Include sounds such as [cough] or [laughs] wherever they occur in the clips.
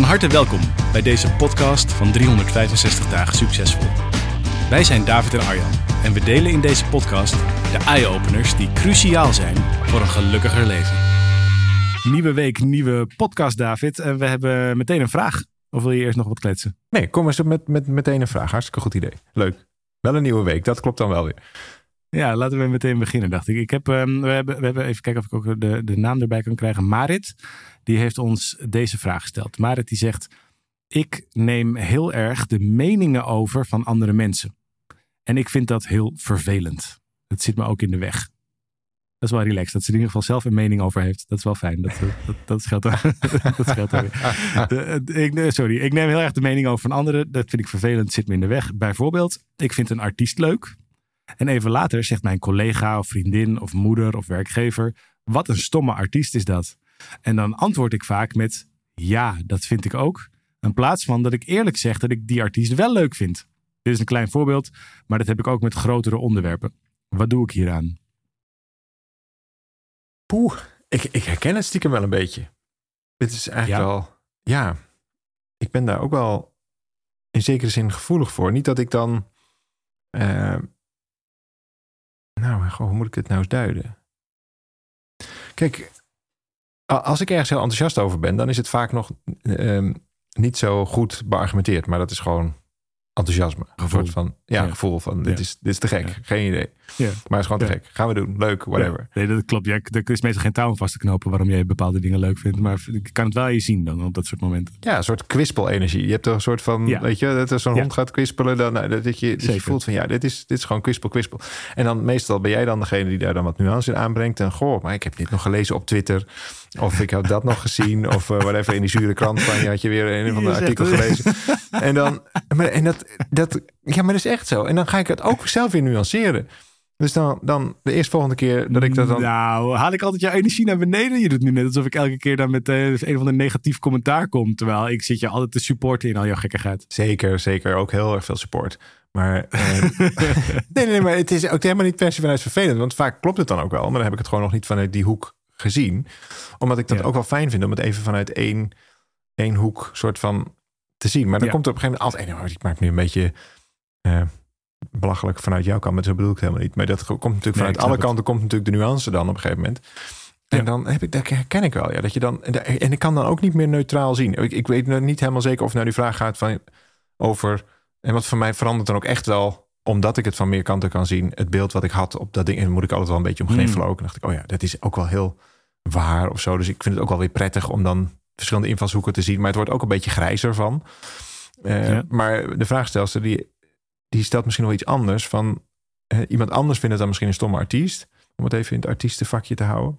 Van harte welkom bij deze podcast van 365 dagen succesvol. Wij zijn David en Arjan en we delen in deze podcast de eye-openers die cruciaal zijn voor een gelukkiger leven. Nieuwe week, nieuwe podcast David en we hebben meteen een vraag. Of wil je eerst nog wat kletsen? Nee, kom eens met, met meteen een vraag. Hartstikke goed idee. Leuk. Wel een nieuwe week, dat klopt dan wel weer. Ja, laten we meteen beginnen, dacht ik. ik heb, um, we, hebben, we hebben even kijken of ik ook de, de naam erbij kan krijgen. Marit, die heeft ons deze vraag gesteld. Marit die zegt, ik neem heel erg de meningen over van andere mensen. En ik vind dat heel vervelend. Het zit me ook in de weg. Dat is wel relaxed. Dat ze in ieder geval zelf een mening over heeft. Dat is wel fijn. Dat, dat, dat scheelt, [laughs] dat sorry, ik neem heel erg de mening over van anderen. Dat vind ik vervelend. Zit me in de weg. Bijvoorbeeld, ik vind een artiest leuk. En even later zegt mijn collega of vriendin of moeder of werkgever: Wat een stomme artiest is dat. En dan antwoord ik vaak met: Ja, dat vind ik ook. In plaats van dat ik eerlijk zeg dat ik die artiest wel leuk vind. Dit is een klein voorbeeld, maar dat heb ik ook met grotere onderwerpen. Wat doe ik hieraan? Poeh, ik, ik herken het stiekem wel een beetje. Dit is eigenlijk wel. Ja, ik ben daar ook wel in zekere zin gevoelig voor. Niet dat ik dan. Uh, nou, hoe moet ik het nou eens duiden? Kijk, als ik ergens heel enthousiast over ben, dan is het vaak nog uh, niet zo goed beargumenteerd. Maar dat is gewoon enthousiasme. Gevoel. van, ja, gevoel van dit, Is, dit is te gek. Geen idee. Ja. Maar het is gewoon te gek. Gaan we doen. Leuk, whatever. Nee, dat klopt. Ja, er is meestal geen touw vast te knopen waarom jij bepaalde dingen leuk vindt. Maar ik kan het wel je zien dan op dat soort momenten. Ja, een soort kwispelenergie. Je hebt toch een soort van, weet je, dat er zo'n hond gaat kwispelen. Dan, nou, dat, je, dat je voelt van ja, dit is, dit is gewoon kwispel, kwispel. En dan meestal ben jij dan degene die daar dan wat nuance in aanbrengt. En goh, maar ik heb dit nog gelezen op Twitter. Of ik heb dat nog [laughs] gezien. Of uh, whatever in die zure krant van je had je weer een van de artikel gelezen. En dan, maar, en dat, dat ja, maar dat is echt zo. En dan ga ik het ook zelf weer nuanceren. Dus dan, dan de eerste volgende keer dat ik dat dan... Nou, haal ik altijd jouw energie naar beneden? Je doet nu net alsof ik elke keer dan met uh, een of ander negatief commentaar kom. Terwijl ik zit je altijd te supporten in al jouw gekkigheid. Zeker, zeker. Ook heel erg veel support. Maar, [laughs] uh, nee, nee, maar het is ook helemaal niet per se vanuit vervelend. Want vaak klopt het dan ook wel. Maar dan heb ik het gewoon nog niet vanuit die hoek gezien. Omdat ik dat ook wel fijn vind om het even vanuit één, één hoek soort van te zien. Maar dan komt er op een gegeven moment altijd... Nee, ik maak nu een beetje uh, belachelijk vanuit jouw kant, maar zo bedoel ik helemaal niet. Maar dat komt natuurlijk vanuit alle kanten komt natuurlijk de nuance dan op een gegeven moment. En dan heb ik, dat herken ik wel, ja, dat je dan en ik kan dan ook niet meer neutraal zien. Ik, ik weet niet helemaal zeker of nou die vraag gaat van over en wat voor mij verandert dan ook echt wel, omdat ik het van meer kanten kan zien, het beeld wat ik had op dat ding, en moet ik altijd wel een beetje om gniffelen hmm. ook. En dacht ik, oh ja, dat is ook wel heel waar of zo. Dus ik vind het ook wel weer prettig om dan verschillende invalshoeken te zien, maar het wordt ook een beetje grijzer van. Uh, Maar de vraagstelster die die stelt misschien wel iets anders. Van iemand anders vindt het dan misschien een stomme artiest. Om het even in het artiestenvakje te houden.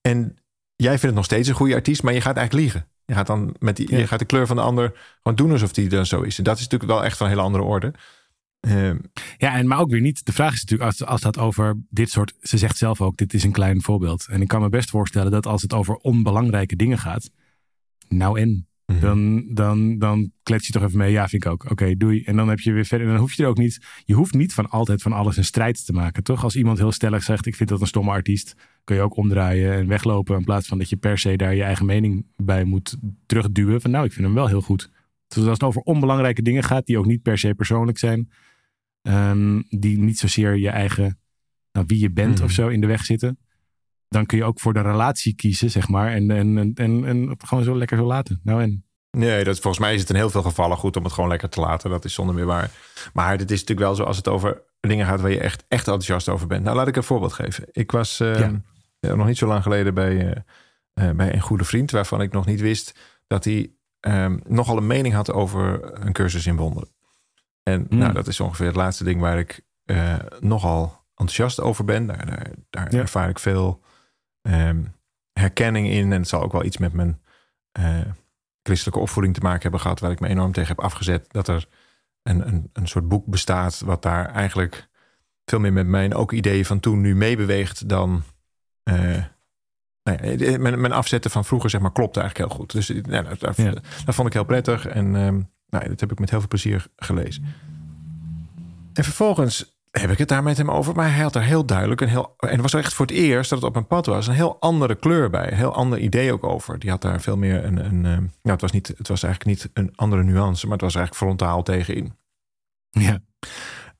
En jij vindt het nog steeds een goede artiest, maar je gaat eigenlijk liegen. Je gaat dan met die, je gaat de kleur van de ander gewoon doen alsof die dan zo is. En dat is natuurlijk wel echt van een hele andere orde. Ehm, ja, en maar ook weer niet. De vraag is natuurlijk, als, als dat over dit soort. Ze zegt zelf ook: dit is een klein voorbeeld. En ik kan me best voorstellen dat als het over onbelangrijke dingen gaat. Nou en. Mhm. Dan, dan, dan klets je toch even mee. Ja, vind ik ook. Oké, doei. En dan heb je weer verder. En dan hoef je er ook niet. Je hoeft niet van altijd van alles een strijd te maken. Toch? Als iemand heel stellig zegt: Ik vind dat een stomme artiest. Kun je ook omdraaien en weglopen. In plaats van dat je per se daar je eigen mening bij moet terugduwen. Van nou, ik vind hem wel heel goed. Dus als het over onbelangrijke dingen gaat, die ook niet per se persoonlijk zijn. Um, die niet zozeer je eigen. Nou, wie je bent of mhm. zo in de weg zitten dan kun je ook voor de relatie kiezen, zeg maar. En, en, en, en, en gewoon zo lekker zo laten. Nou en. Nee, dat, volgens mij is het in heel veel gevallen goed om het gewoon lekker te laten. Dat is zonder meer waar. Maar dit is natuurlijk wel zo als het over dingen gaat waar je echt, echt enthousiast over bent. Nou, laat ik een voorbeeld geven. Ik was uh, ja. nog niet zo lang geleden bij, uh, bij een goede vriend waarvan ik nog niet wist dat hij um, nogal een mening had over een cursus in wonderen. En hmm. nou, dat is ongeveer het laatste ding waar ik uh, nogal enthousiast over ben. Daar, daar, daar ervaar ik veel Ehm, herkenning in. En het zal ook wel iets met mijn uh, christelijke opvoeding te maken hebben gehad, waar ik me enorm tegen heb afgezet. Dat er een, een, een soort boek bestaat, wat daar eigenlijk veel meer met mijn ook ideeën van toen nu meebeweegt dan. Uh, mijn, mijn, afzetten van vroeger, zeg maar, klopte eigenlijk heel goed. Dus ja, dat, dat, dat, vond ik heel prettig. En um, nou, dat heb ik met heel veel plezier gelezen. En vervolgens heb ik het daar met hem over. Maar hij had er heel duidelijk een heel. En het was echt voor het eerst dat het op mijn pad was. Een heel andere kleur bij. Een heel ander idee ook over. Die had daar veel meer een. een eh, nou, het was, niet, het was eigenlijk niet een andere nuance. Maar het was eigenlijk frontaal tegenin. Ja.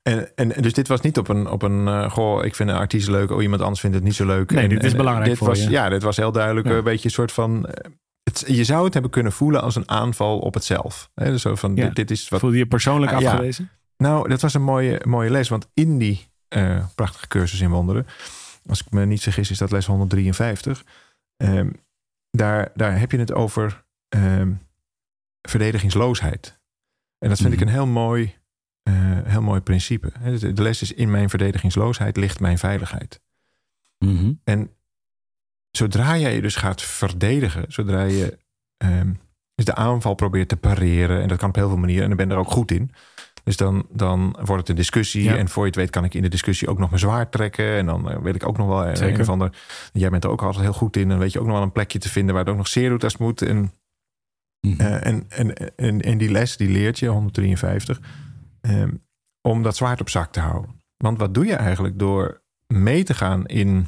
En, en dus dit was niet op een, op een uh, goh, ik vind een artiest leuk, oh iemand anders vindt het niet zo leuk. Nee, en, dit is en, belangrijk dit voor was, je. Ja, dit was heel duidelijk Ja. een beetje een soort van... eh, Het, je zou het hebben kunnen voelen als een aanval op het zelf. Dus zo van, Ja. dit, dit is wat... Voelde je persoonlijk Ah, ja. afgewezen? Nou, dat was een mooie, mooie les, want in die eh, prachtige cursus in wonderen, als ik me niet vergis, is dat les 153. ehm, daar, daar heb je het over ehm, verdedigingsloosheid. En dat vind ik Mhm. een heel mooi, eh, heel mooi principe. De les is in mijn verdedigingsloosheid ligt mijn veiligheid. Mhm. En zodra jij je dus gaat verdedigen, zodra je ehm, dus de aanval probeert te pareren, en dat kan op heel veel manieren, en ik ben er ook goed in. Dus dan, dan wordt het een discussie. Ja. En voor je het weet kan ik in de discussie ook nog mijn zwaard trekken. En dan eh, weet ik ook nog wel eh, Zeker. een of ander. Jij bent er ook altijd heel goed in. Dan weet je ook nog wel een plekje te vinden waar het ook nog zeer doet als het moet. En Mhm. eh, en, en, en, en die les, die leert je, 153, ehm, om dat zwaard op zak te houden. Want wat doe je eigenlijk door mee te gaan in,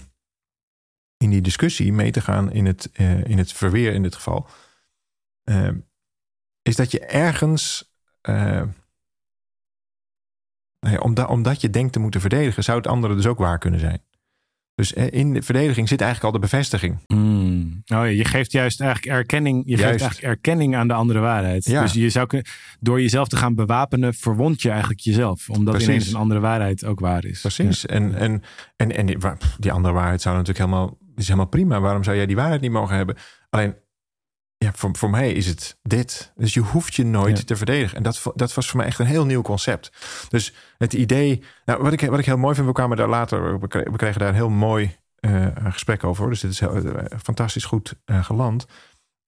in die discussie, mee te gaan in het, in het verweer in dit geval, ehm, is dat je ergens, nou ja, omdat, omdat je denkt te moeten verdedigen, zou het andere dus ook waar kunnen zijn. Dus eh, in de verdediging zit eigenlijk al de bevestiging. Mm. Oh ja, je geeft juist eigenlijk erkenning. Je geeft Juist. eigenlijk erkenning aan de andere waarheid. Ja. Dus je zou kunnen, door jezelf te gaan bewapenen, verwond je eigenlijk jezelf. Omdat Precies. ineens een andere waarheid ook waar is. Precies. En, en, en, en die, die andere waarheid zou natuurlijk helemaal, is helemaal prima. Waarom zou jij die waarheid niet mogen hebben? Alleen, ja, voor, voor mij is het dit. Dus je hoeft je nooit Ja. te verdedigen. En dat, dat was voor mij echt een heel nieuw concept. Dus het idee, nou, wat, ik, wat ik heel mooi vind, we kwamen daar later, we kregen, we kregen daar een heel mooi eh, gesprek over. Dus dit is heel, eh, fantastisch goed eh, geland.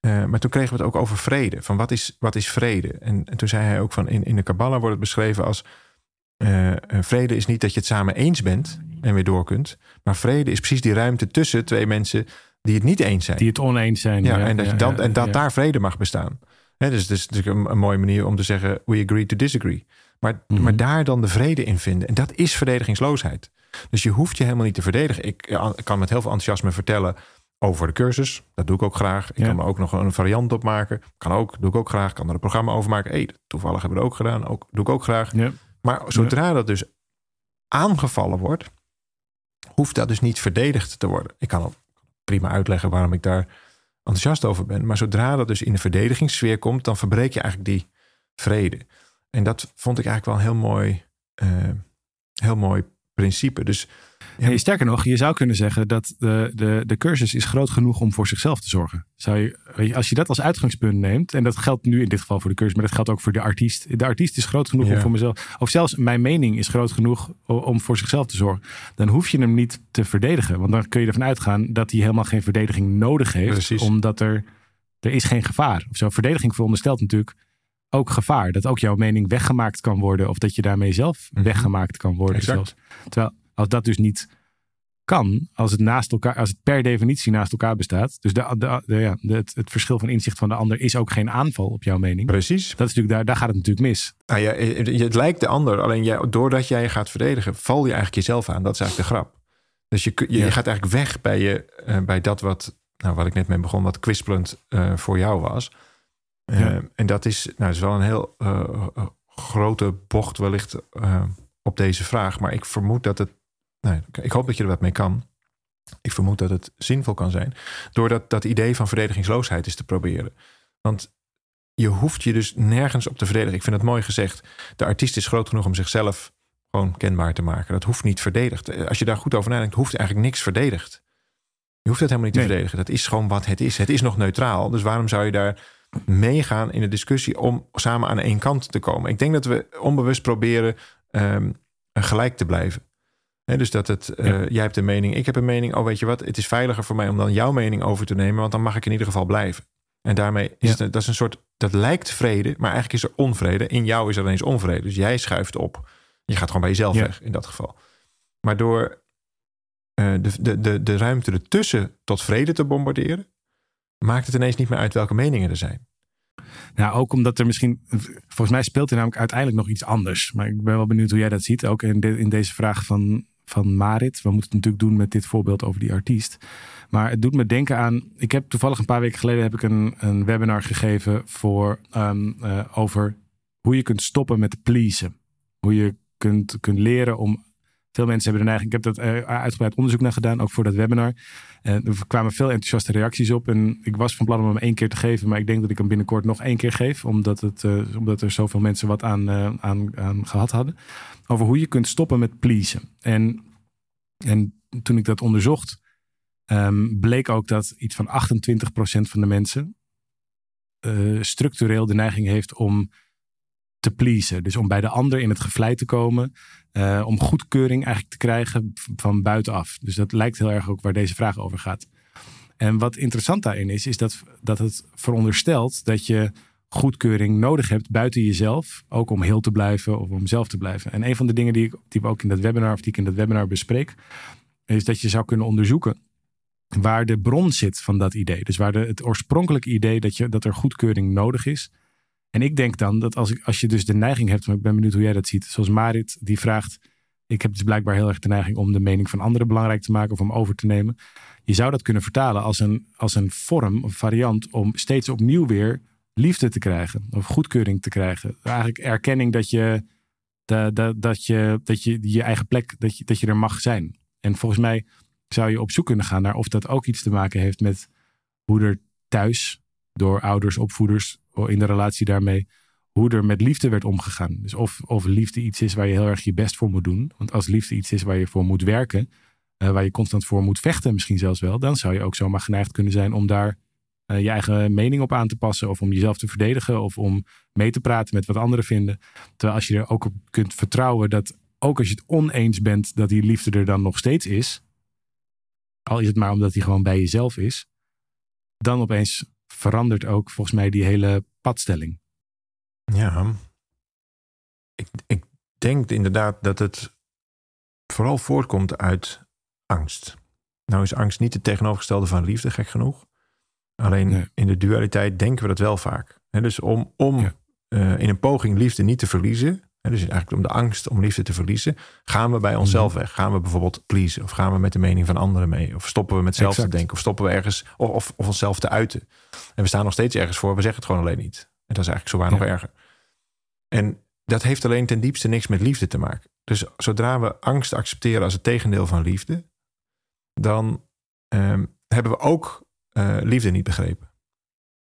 Maar toen kregen we het ook over vrede. Van wat is, wat is vrede? En, en toen zei hij ook van in, in de Kabbalah wordt het beschreven als vrede is niet dat je het samen eens bent en weer door kunt. Maar vrede is precies die ruimte tussen twee mensen die het niet eens zijn. Die het oneens zijn. ja, en dat, dan, en dat ja. daar vrede mag bestaan. Hè, dus het is natuurlijk een, een mooie manier om te zeggen: we agree to disagree. Maar, Mhm. maar daar dan de vrede in vinden. En dat is verdedigingsloosheid. Dus je hoeft je helemaal niet te verdedigen. Ik, kan met heel veel enthousiasme vertellen over de cursus. Dat doe ik ook graag. Ik kan er ook nog een variant op maken. Kan ook, doe ik ook graag. Kan er een programma over maken. Hey, toevallig hebben we het ook gedaan. Ook, doe ik ook graag. Ja. Maar zodra dat dus aangevallen wordt, hoeft dat dus niet verdedigd te worden. Ik kan prima uitleggen waarom ik daar enthousiast over ben. Maar zodra dat dus in de verdedigingssfeer komt, dan verbreek je eigenlijk die vrede. En dat vond ik eigenlijk wel een heel mooi, eh, heel mooi principe. Dus Ja. Sterker nog, je zou kunnen zeggen dat de, de, de cursus is groot genoeg om voor zichzelf te zorgen. Zou je, weet je, als je dat als uitgangspunt neemt, en dat geldt nu in dit geval voor de cursus, maar dat geldt ook voor de artiest. De artiest is groot genoeg Ja. om voor mezelf, of zelfs mijn mening is groot genoeg om voor zichzelf te zorgen. Dan hoef je hem niet te verdedigen, want dan kun je ervan uitgaan dat hij helemaal geen verdediging nodig heeft, Precies. omdat er, er is geen gevaar. Of zo, verdediging veronderstelt natuurlijk ook gevaar. Dat ook jouw mening weggemaakt kan worden, of dat je daarmee zelf Mhm. weggemaakt kan worden. Exact. Zelfs. Terwijl als dat dus niet kan, als het, naast elkaar, als het per definitie naast elkaar bestaat. Dus de, de, de- ja, het, het verschil van inzicht van de ander is ook geen aanval op jouw mening. precies. Dat is natuurlijk, daar, daar gaat het natuurlijk mis. Nou ja, het het lijkt de ander, alleen jij, doordat jij je gaat verdedigen, val je eigenlijk jezelf aan. Dat is eigenlijk de grap. Dus je, je, Ja. je gaat eigenlijk weg bij, je, eh, bij dat wat, nou, wat ik net mee begon, wat kwispelend eh, voor jou was. Eh, Ja. En dat is, nou, is wel een heel eh, eh, grote bocht wellicht eh, op deze vraag. Maar ik vermoed dat het, nou, ik hoop dat je er wat mee kan. Ik vermoed dat het zinvol kan zijn. Door dat, dat idee van verdedigingsloosheid eens te proberen. Want je hoeft je dus nergens op te verdedigen. Ik vind het mooi gezegd. De artiest is groot genoeg om zichzelf gewoon kenbaar te maken. Dat hoeft niet verdedigd. Als je daar goed over nadenkt, hoeft eigenlijk niks verdedigd. Je hoeft het helemaal niet te Nee. verdedigen. Dat is gewoon wat het is. Het is nog neutraal. Dus waarom zou je daar meegaan in de discussie om samen aan één kant te komen? Ik denk dat we onbewust proberen ehm, gelijk te blijven. Dus dat het, eh, jij hebt een mening, ik heb een mening. Oh, weet je wat? Het is veiliger voor mij om dan jouw mening over te nemen, want dan mag ik in ieder geval blijven. En daarmee is Ja. het, dat is een soort, dat lijkt vrede, maar eigenlijk is er onvrede. In jou is er ineens onvrede. Dus jij schuift op. Je gaat gewoon bij jezelf Ja. weg in dat geval. Maar door eh, de, de, de, de ruimte ertussen tot vrede te bombarderen, maakt het ineens niet meer uit welke meningen er zijn. Nou, ook omdat er misschien, volgens mij speelt er namelijk uiteindelijk nog iets anders. Maar ik ben wel benieuwd hoe jij dat ziet. Ook in, in deze vraag van, van Marit. We moeten het natuurlijk doen met dit voorbeeld over die artiest. Maar het doet me denken aan. Ik heb toevallig een paar weken geleden heb ik een, een webinar gegeven voor, um, uh, over hoe je kunt stoppen met pleasen. Hoe je kunt, kunt leren om veel mensen hebben de neiging. Ik heb dat uh, uitgebreid onderzoek naar gedaan, ook voor dat webinar. En er kwamen veel enthousiaste reacties op. En ik was van plan om hem één keer te geven, maar ik denk dat ik hem binnenkort nog één keer geef, omdat, het, uh, omdat er zoveel mensen wat aan, aan, aan gehad hadden. Over hoe je kunt stoppen met pleasen. En, en toen ik dat onderzocht, um, bleek ook dat iets van 28% van de mensen structureel de neiging heeft om te pleasen. Dus om bij de ander in het gevlei te komen. Uh, om goedkeuring eigenlijk te krijgen van buitenaf. Dus dat lijkt heel erg ook waar deze vraag over gaat. En wat interessant daarin is, is dat, dat het veronderstelt dat je goedkeuring nodig hebt buiten jezelf. Ook om heel te blijven of om zelf te blijven. En een van de dingen die, ik, die we ook in dat webinar of die ik in dat webinar bespreek, is dat je zou kunnen onderzoeken waar de bron zit van dat idee. Dus waar de, het oorspronkelijke idee dat, je, dat er goedkeuring nodig is, en ik denk dan dat als, ik, als je dus de neiging hebt, maar ik ben benieuwd hoe jij dat ziet. Zoals Marit die vraagt, ik heb dus blijkbaar heel erg de neiging om de mening van anderen belangrijk te maken of om over te nemen. Je zou dat kunnen vertalen als een, als een vorm of variant om steeds opnieuw weer liefde te krijgen of goedkeuring te krijgen. Eigenlijk erkenning dat je, dat, dat, dat je, dat je je eigen plek, dat je, dat je er mag zijn. En volgens mij zou je op zoek kunnen gaan naar of dat ook iets te maken heeft met hoe er thuis door ouders, opvoeders in de relatie daarmee hoe er met liefde werd omgegaan. Dus of, of liefde iets is waar je heel erg je best voor moet doen. Want als liefde iets is waar je voor moet werken, uh, waar je constant voor moet vechten, misschien zelfs wel, dan zou je ook zomaar geneigd kunnen zijn om daar je eigen mening op aan te passen. Of om jezelf te verdedigen. Of om mee te praten met wat anderen vinden. Terwijl als je er ook op kunt vertrouwen dat ook als je het oneens bent, dat die liefde er dan nog steeds is. Al is het maar omdat die gewoon bij jezelf is. Dan opeens verandert ook volgens mij die hele padstelling. Ja, ik, ik denk inderdaad dat het vooral voortkomt uit angst. Nou is angst niet het tegenovergestelde van liefde, gek genoeg. Alleen in de dualiteit denken we dat wel vaak. dus om, om uh, in een poging liefde niet te verliezen, dus eigenlijk om de angst om liefde te verliezen, gaan we bij onszelf mhm. weg. Gaan we bijvoorbeeld pleasen of gaan we met de mening van anderen mee? Of stoppen we met zelf te denken of stoppen we ergens of, of, of, onszelf te uiten? En we staan nog steeds ergens voor, we zeggen het gewoon alleen niet. En dat is eigenlijk zo waar nog erger. En dat heeft alleen ten diepste niks met liefde te maken. Dus zodra we angst accepteren als het tegendeel van liefde, dan um, hebben we ook uh, liefde niet begrepen.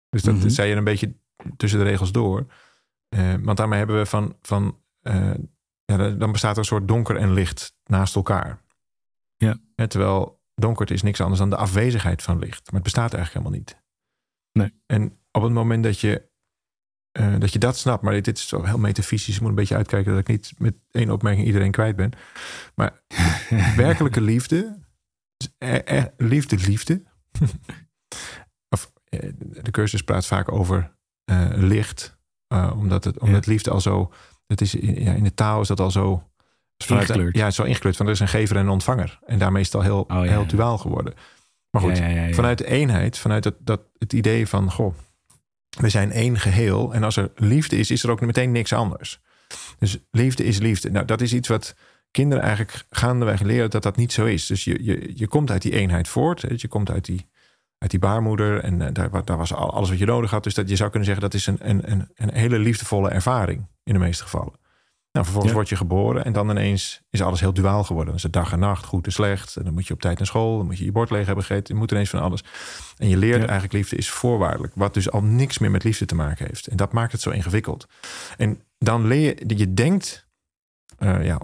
Dus dat mm zei je een beetje tussen de regels door. Uh, want daarmee hebben we van, van uh, ja, dan bestaat er een soort donker en licht naast elkaar. Ja. terwijl donkerte is niks anders dan de afwezigheid van licht. Maar het bestaat eigenlijk helemaal niet. Nee. En op het moment dat je, uh, dat, je dat snapt, maar dit, dit is zo heel metafysisch, ik moet een beetje uitkijken dat ik niet met één opmerking iedereen kwijt ben. Maar [laughs] werkelijke liefde, er, liefde, liefde. [laughs] of de cursus praat vaak over licht uh, omdat, het, omdat ja. liefde al zo. Het is, ja, in de taal is dat al zo. Vanuit, ingekleurd. Ja, zo ingekleurd. Van er is een gever en een ontvanger. En daarmee is het al heel, oh, ja, heel duaal geworden. Maar goed, vanuit de eenheid, vanuit het, dat, het idee van: goh, we zijn één geheel. En als er liefde is, is er ook meteen niks anders. Dus liefde is liefde. Nou, dat is iets wat kinderen eigenlijk gaandeweg leren dat dat niet zo is. Dus je, je, je komt uit die eenheid voort. Je komt uit die uit die baarmoeder. En uh, daar, daar, was alles wat je nodig had. Dus dat je zou kunnen zeggen dat is een, een, een, een hele liefdevolle ervaring in de meeste gevallen. Nou, vervolgens word je geboren en dan ineens is alles heel duaal geworden. Dan is het dag en nacht, goed en slecht. En dan moet je op tijd naar school, dan moet je je bord leeg hebben gegeten. Je moet ineens van alles. En je leert eigenlijk liefde is voorwaardelijk. Wat dus al niks meer met liefde te maken heeft. En dat maakt het zo ingewikkeld. En dan leer je, je denkt, uh, ja,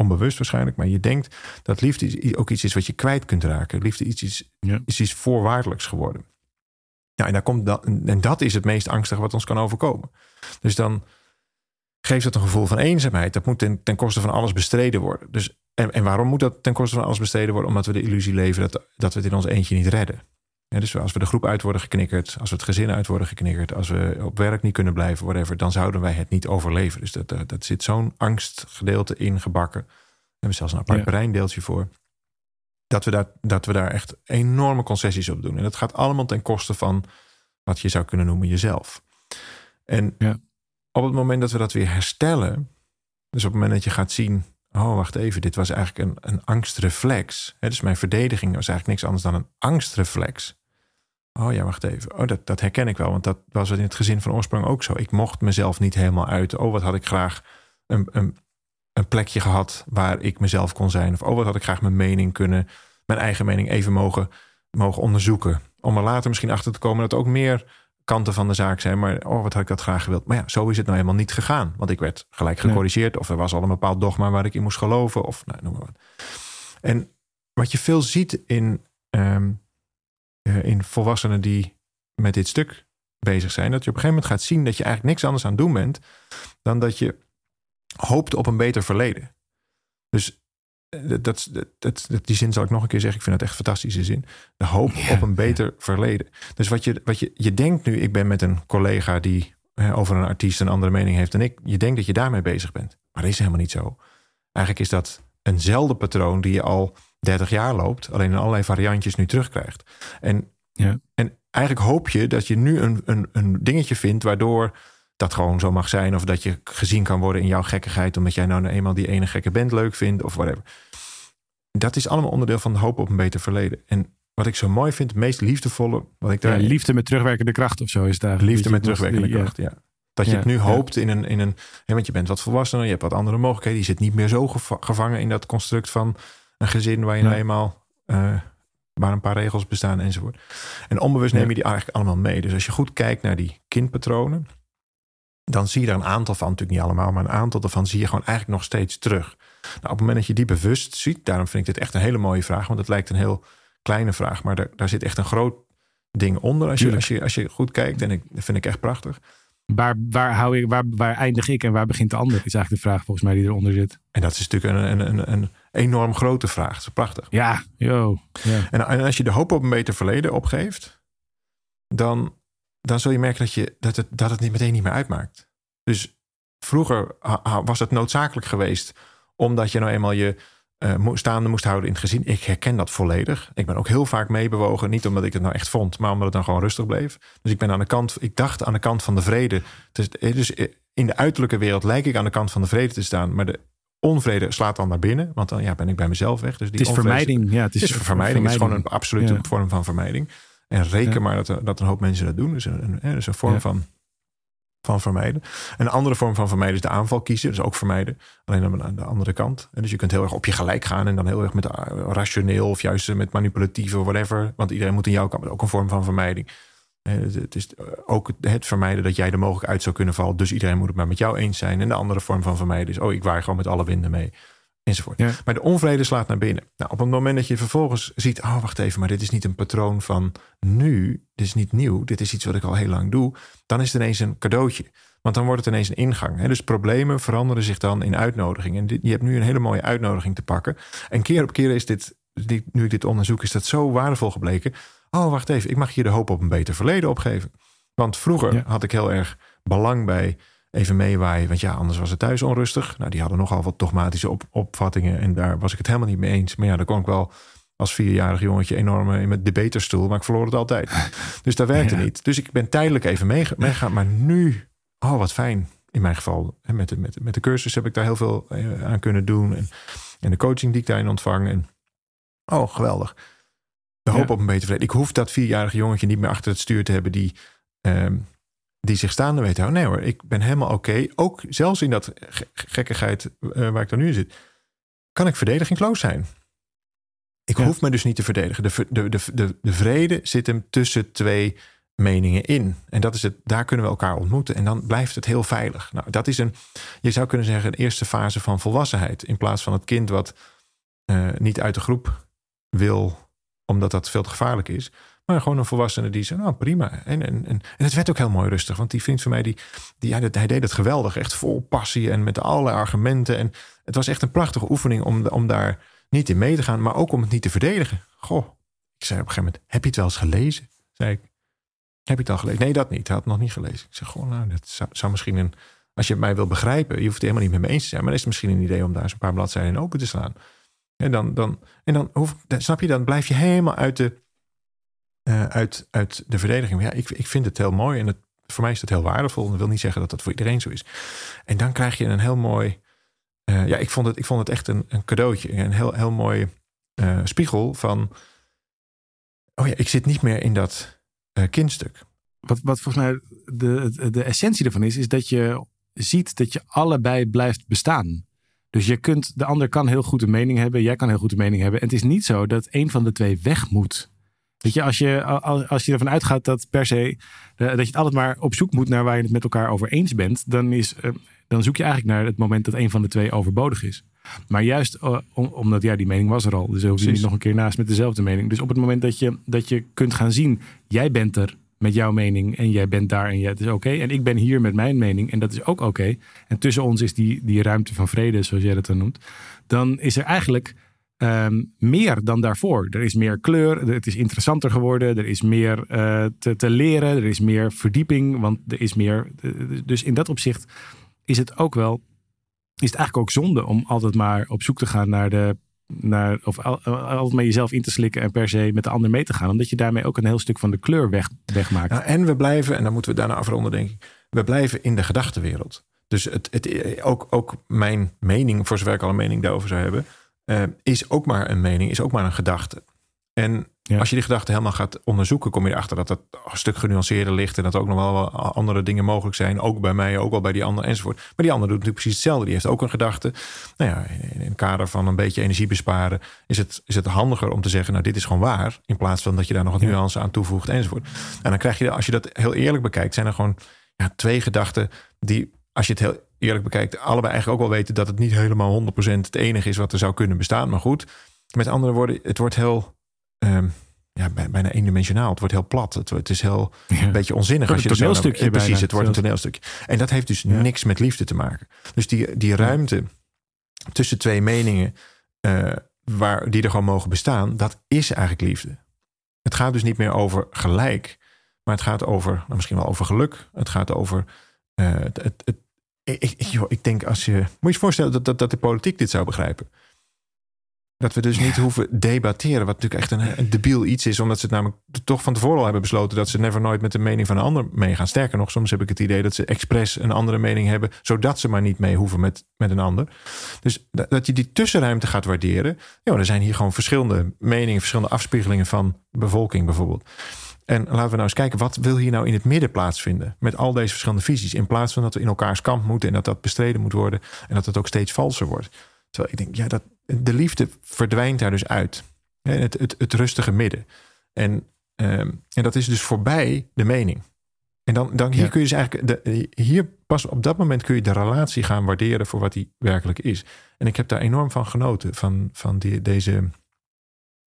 onbewust waarschijnlijk, maar je denkt dat liefde ook iets is wat je kwijt kunt raken. Liefde iets is, ja. is iets voorwaardelijks geworden. Ja, en, daar komt dat, en dat is het meest angstige wat ons kan overkomen. Dus dan geeft het een gevoel van eenzaamheid. Dat moet ten, ten koste van alles bestreden worden. Dus, en, en waarom moet dat ten koste van alles bestreden worden? Omdat we de illusie leven dat, dat we het in ons eentje niet redden. Dus als we de groep uit worden geknikkerd, als we het gezin uit worden geknikkerd, als we op werk niet kunnen blijven, whatever, dan zouden wij het niet overleven. Dus dat, dat, dat zit zo'n angstgedeelte in gebakken. We hebben zelfs een apart ja. breindeeltje voor. Dat we, daar, dat we daar echt enorme concessies op doen. En dat gaat allemaal ten koste van wat je zou kunnen noemen jezelf. En Ja. op het moment dat we dat weer herstellen, dus op het moment dat je gaat zien, oh wacht even, dit was eigenlijk een, een angstreflex. Hè, dus mijn verdediging was eigenlijk niks anders dan een angstreflex. Oh ja, wacht even. Oh, dat, dat herken ik wel, want dat was in het gezin van oorsprong ook zo. Ik mocht mezelf niet helemaal uit. Oh, wat had ik graag een, een, een plekje gehad waar ik mezelf kon zijn. Of oh, wat had ik graag mijn mening kunnen, mijn eigen mening even mogen, mogen onderzoeken. Om er later misschien achter te komen dat er ook meer kanten van de zaak zijn. Maar oh, wat had ik dat graag gewild. Maar ja, zo is het nou helemaal niet gegaan. Want ik werd gelijk Nee. gecorrigeerd. Of er was al een bepaald dogma waar ik in moest geloven. Of nou, noem maar wat. En wat je veel ziet in, ehm, eh, in volwassenen die met dit stuk bezig zijn. Dat je op een gegeven moment gaat zien dat je eigenlijk niks anders aan het doen bent. Dan dat je hoopt op een beter verleden. Dus eh, dat, dat, dat, dat- die zin zal ik nog een keer zeggen. Ik vind het echt een fantastische zin. De hoop Ja, op een beter verleden. Dus wat je, wat je, je denkt nu, ik ben met een collega die eh, over een artiest een andere mening heeft dan ik. Je denkt dat je daarmee bezig bent. Maar dat is helemaal niet zo. Eigenlijk is dat eenzelfde patroon die je al 30 jaar loopt. Alleen in allerlei variantjes nu terugkrijgt. En, Ja. en eigenlijk hoop je dat je nu een, een, een dingetje vindt waardoor dat gewoon zo mag zijn. Of dat je gezien kan worden in jouw gekkigheid. Omdat jij nou eenmaal die ene gekke band leuk vindt. Of whatever. Dat is allemaal onderdeel van de hoop op een beter verleden. En wat ik zo mooi vind, het meest liefdevolle. Wat ik Ja, daar liefde met terugwerkende kracht of zo is daar. Liefde met terugwerkende ja. kracht, ja. Dat je Ja, het nu ja. hoopt in een, in een... Hè, want je bent wat volwassener, je hebt wat andere mogelijkheden. Je zit niet meer zo geva- gevangen in dat construct van een gezin... waar je nou eenmaal... eh, waar een paar regels bestaan enzovoort. En onbewust neem je die eigenlijk allemaal mee. Dus als je goed kijkt naar die kindpatronen... dan zie je daar een aantal van, natuurlijk niet allemaal... maar een aantal daarvan zie je gewoon eigenlijk nog steeds terug. Nou, op het moment dat je die bewust ziet... daarom vind ik dit echt een hele mooie vraag... want het lijkt een heel kleine vraag... maar daar, daar zit echt een groot ding onder... als je, als je, als je goed kijkt. En ik, dat vind ik echt prachtig. Waar, waar, hou ik, waar, waar eindig ik en waar begint de ander? Is eigenlijk de vraag volgens mij die eronder zit. En dat is natuurlijk een, een, een, een enorm grote vraag. Dat is prachtig. Ja, yo. Ja. En, en als je de hoop op een beter verleden opgeeft, dan, dan zul je merken dat, je, dat, het, dat het niet meteen niet meer uitmaakt. Dus vroeger was het noodzakelijk geweest, omdat je nou eenmaal je eh, staande moest houden in het gezin. Ik herken dat volledig. Ik ben ook heel vaak meebewogen, niet omdat ik het nou echt vond, maar omdat het dan gewoon rustig bleef. Dus ik ben aan de kant, ik dacht aan de kant van de vrede. Dus, dus in de uiterlijke wereld lijk ik aan de kant van de vrede te staan, maar de onvrede slaat dan naar binnen, want dan ja, ben ik bij mezelf weg. Dus die Het is onvrede- vermijding. Ja, het is, het is vermijding. Het is gewoon een absolute Ja. vorm van vermijding. En reken Ja. maar dat, er- dat een hoop mensen dat doen. Dus een, dus een vorm Ja. van, van vermijden. En een andere vorm van vermijden is de aanval kiezen. Dus ook vermijden. Alleen dan aan de andere kant. En dus je kunt heel erg op je gelijk gaan. En dan heel erg met eh, rationeel of juist met manipulatief of whatever. Want iedereen moet in jouw kant. Ook een vorm van vermijding. Eh, Het is eh, ook het- vermijden dat jij er mogelijk uit zou kunnen vallen. Dus iedereen moet het maar met jou eens zijn. En de andere vorm van vermijden is... oh, ik waai gewoon met alle winden mee. Enzovoort. Ja. Maar de onvrede slaat naar binnen. Nou, op het moment dat je vervolgens ziet... oh, wacht even, maar dit is niet een patroon van nu. Dit is niet nieuw. Dit is iets wat ik al heel lang doe. Dan is het ineens een cadeautje. Want dan wordt het ineens een ingang. Hè? Dus problemen veranderen zich dan in uitnodigingen. En dit, je hebt nu een hele mooie uitnodiging te pakken. En keer op keer is dit, die- nu ik dit onderzoek... is dat zo waardevol gebleken. Oh, wacht even. Ik mag hier de hoop op een beter verleden opgeven. Want vroeger Ja. had ik heel erg belang bij even meewaaien. Want ja, anders was het thuis onrustig. Nou, die hadden nogal wat dogmatische op, opvattingen. En daar was ik het helemaal niet mee eens. Maar ja, dan kon ik wel als vierjarig jongetje enorm eh, in mijn debaterstoel. Maar ik verloor het altijd. [laughs] Dus dat werkte Ja. niet. Dus ik ben tijdelijk even meege- meegegaan. Maar nu, oh wat fijn. In mijn geval, met de, met, de- met de cursus heb ik daar heel veel eh, aan kunnen doen. En, en de coaching die ik daarin ontvang. En, oh, geweldig. De hoop Ja. op een beter verleden. Ik hoef dat vierjarige jongetje niet meer achter het stuur te hebben... die ehm, die zich staande weet te houden. Nee hoor, ik ben helemaal oké. Ook zelfs in dat ge- gekkigheid eh, waar ik dan nu in zit, kan ik verdedigingloos zijn. Ik Ja. hoef me dus niet te verdedigen. De, ver- de, de, de, de vrede zit hem tussen twee meningen in. En dat is het, daar kunnen we elkaar ontmoeten. En dan blijft het heel veilig. Nou, dat is een, je zou kunnen zeggen, een eerste fase van volwassenheid. In plaats van het kind wat eh, niet uit de groep wil, omdat dat veel te gevaarlijk is. Maar gewoon een volwassene die zei, nou prima. En, en, en, en het werd ook heel mooi rustig. Want die vriend van mij, die, die, hij deed het geweldig. Echt vol passie en met allerlei argumenten. En het was echt een prachtige oefening om, om daar niet in mee te gaan. Maar ook om het niet te verdedigen. Goh, ik zei op een gegeven moment, heb je het wel eens gelezen? Zei ik, heb je het al gelezen? Nee, dat niet. Hij had het nog niet gelezen. Ik zeg, goh, nou, dat zou, misschien een... Als je mij wil begrijpen, je hoeft het helemaal niet met me eens te zijn. Maar is het misschien een idee om daar eens een paar bladzijden in open te slaan. En dan, dan, en dan, hoef, snap je, dan blijf je helemaal uit de, eh, uit, uit de verdediging. Ja, ik, ik vind het heel mooi en het voor mij is dat heel waardevol. Dat wil niet zeggen dat dat voor iedereen zo is. En dan krijg je een heel mooi. eh, ja, ik vond het, ik vond het echt een, een cadeautje. Een heel, heel mooi eh, spiegel van. Oh ja, ik zit niet meer in dat kindstuk. Wat, wat volgens mij de, de essentie ervan is, is dat je ziet dat je allebei blijft bestaan. Dus je kunt, de ander kan heel goed een mening hebben, jij kan heel goed een mening hebben. En het is niet zo dat een van de twee weg moet. Weet je, als je, als, je ervan uitgaat dat per se, eh, dat je het altijd maar op zoek moet naar waar je het met elkaar over eens bent, dan, is, eh, dan zoek je eigenlijk naar het moment dat een van de twee overbodig is. Maar juist eh, om- omdat, ja, die mening was er al. Dus hoef je niet nog een keer naast met dezelfde mening. Dus op het moment dat je, dat je kunt gaan zien, jij bent er met jouw mening en jij bent daar en jij, het is oké. En ik ben hier met mijn mening en dat is ook oké. En tussen ons is die, die ruimte van vrede, zoals jij dat dan noemt. Dan is er eigenlijk ehm, meer dan daarvoor. Er is meer kleur, het is interessanter geworden, er is meer eh, te, te leren, er is meer verdieping, want er is meer. Dus in dat opzicht is het ook wel, is het eigenlijk ook zonde om altijd maar op zoek te gaan naar de. Naar, of al- al- altijd maar jezelf in te slikken en per se met de ander mee te gaan. Omdat je daarmee ook een heel stuk van de kleur weg, wegmaakt. Nou, en we blijven, en dan moeten we daarna afronden, denk ik. We blijven in de gedachtenwereld. Dus het, het, ook, ook mijn mening, voor zover ik al een mening daarover zou hebben, eh, is ook maar een mening, is ook maar een gedachte. En Ja. als je die gedachte helemaal gaat onderzoeken, kom je erachter dat dat een stuk genuanceerder ligt en dat ook nog wel andere dingen mogelijk zijn. Ook bij mij, ook wel bij die ander enzovoort. Maar die ander doet natuurlijk precies hetzelfde. Die heeft ook een gedachte. Nou ja, in, het kader van een beetje energie besparen, is het, is het handiger om te zeggen, nou dit is gewoon waar. In plaats van dat je daar nog wat nuance aan toevoegt enzovoort. En dan krijg je, als je dat heel eerlijk bekijkt, zijn er gewoon ja, twee gedachten die, als je het heel eerlijk bekijkt, allebei eigenlijk ook wel weten dat het niet helemaal 100% het enige is wat er zou kunnen bestaan. Maar goed, met andere woorden, het wordt heel, ehm, ja, bij- bijna eendimensionaal. Het wordt heel plat. Het, het is heel Ja. een beetje onzinnig. wordt als je een naar- toneelstukje Precies, het wordt een toneelstukje. En dat heeft dus Ja. niks met liefde te maken. Dus die, die ruimte tussen twee meningen, eh, waar, die er gewoon mogen bestaan, dat is eigenlijk liefde. Het gaat dus niet meer over gelijk, maar het gaat over, nou, misschien wel over geluk. Het gaat over. eh, het, het, het- ik, ik, joh, ik denk als je. Moet je je voorstellen dat, dat, dat de politiek dit zou begrijpen. Dat we dus niet hoeven debatteren, wat natuurlijk echt een, debiel iets is, omdat ze het namelijk toch van tevoren al hebben besloten dat ze never nooit met de mening van een ander meegaan. Sterker nog, soms heb ik het idee dat ze expres een andere mening hebben, zodat ze maar niet mee hoeven met, met een ander. Dus dat, dat je die tussenruimte gaat waarderen. Ja, er zijn hier gewoon verschillende meningen, verschillende afspiegelingen van bevolking bijvoorbeeld. En laten we nou eens kijken, wat wil hier nou in het midden plaatsvinden? Met al deze verschillende visies. In plaats van dat we in elkaars kamp moeten en dat dat bestreden moet worden. En dat het ook steeds valser wordt. Terwijl ik denk, ja, dat, de liefde verdwijnt daar dus uit. Het, het, het rustige midden. En, ehm, en dat is dus voorbij de mening. En dan, dan hier Ja. kun je dus eigenlijk, de, hier pas op dat moment kun je de relatie gaan waarderen voor wat die werkelijk is. En ik heb daar enorm van genoten, van, van die, deze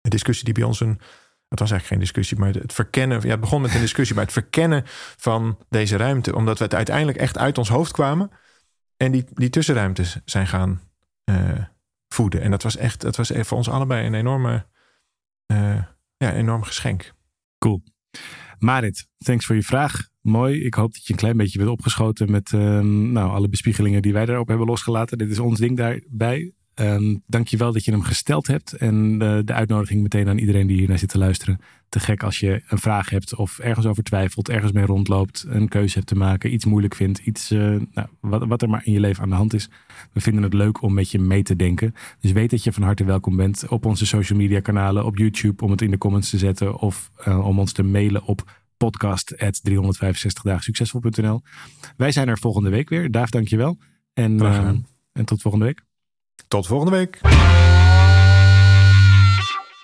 discussie die bij ons een, het was eigenlijk geen discussie, maar het verkennen, ja, het begon met een discussie, maar het verkennen van deze ruimte, omdat we het uiteindelijk echt uit ons hoofd kwamen en die, die tussenruimtes zijn gaan eh, voeden. En dat was echt, dat was voor ons allebei een enorme, eh, ja, enorm geschenk. Marit, thanks voor je vraag. Mooi. Ik hoop dat je een klein beetje bent opgeschoten met ehm, nou, alle bespiegelingen die wij daarop hebben losgelaten. Dit is ons ding daarbij. Dank Dank je wel dat je hem gesteld hebt. En eh, de uitnodiging meteen aan iedereen die hier naar zit te luisteren. Te gek als je een vraag hebt of ergens over twijfelt, ergens mee rondloopt, een keuze hebt te maken, iets moeilijk vindt, iets, eh, nou, wat, wat er maar in je leven aan de hand is. We vinden het leuk om met je mee te denken. Dus weet dat je van harte welkom bent op onze social media kanalen, op YouTube, om het in de comments te zetten of eh, om ons te mailen op podcast.365daagsuccesvol.nl. Wij zijn er volgende week weer. Daaf, dankjewel. En, Graag gedaan. eh, en tot volgende week. Tot volgende week.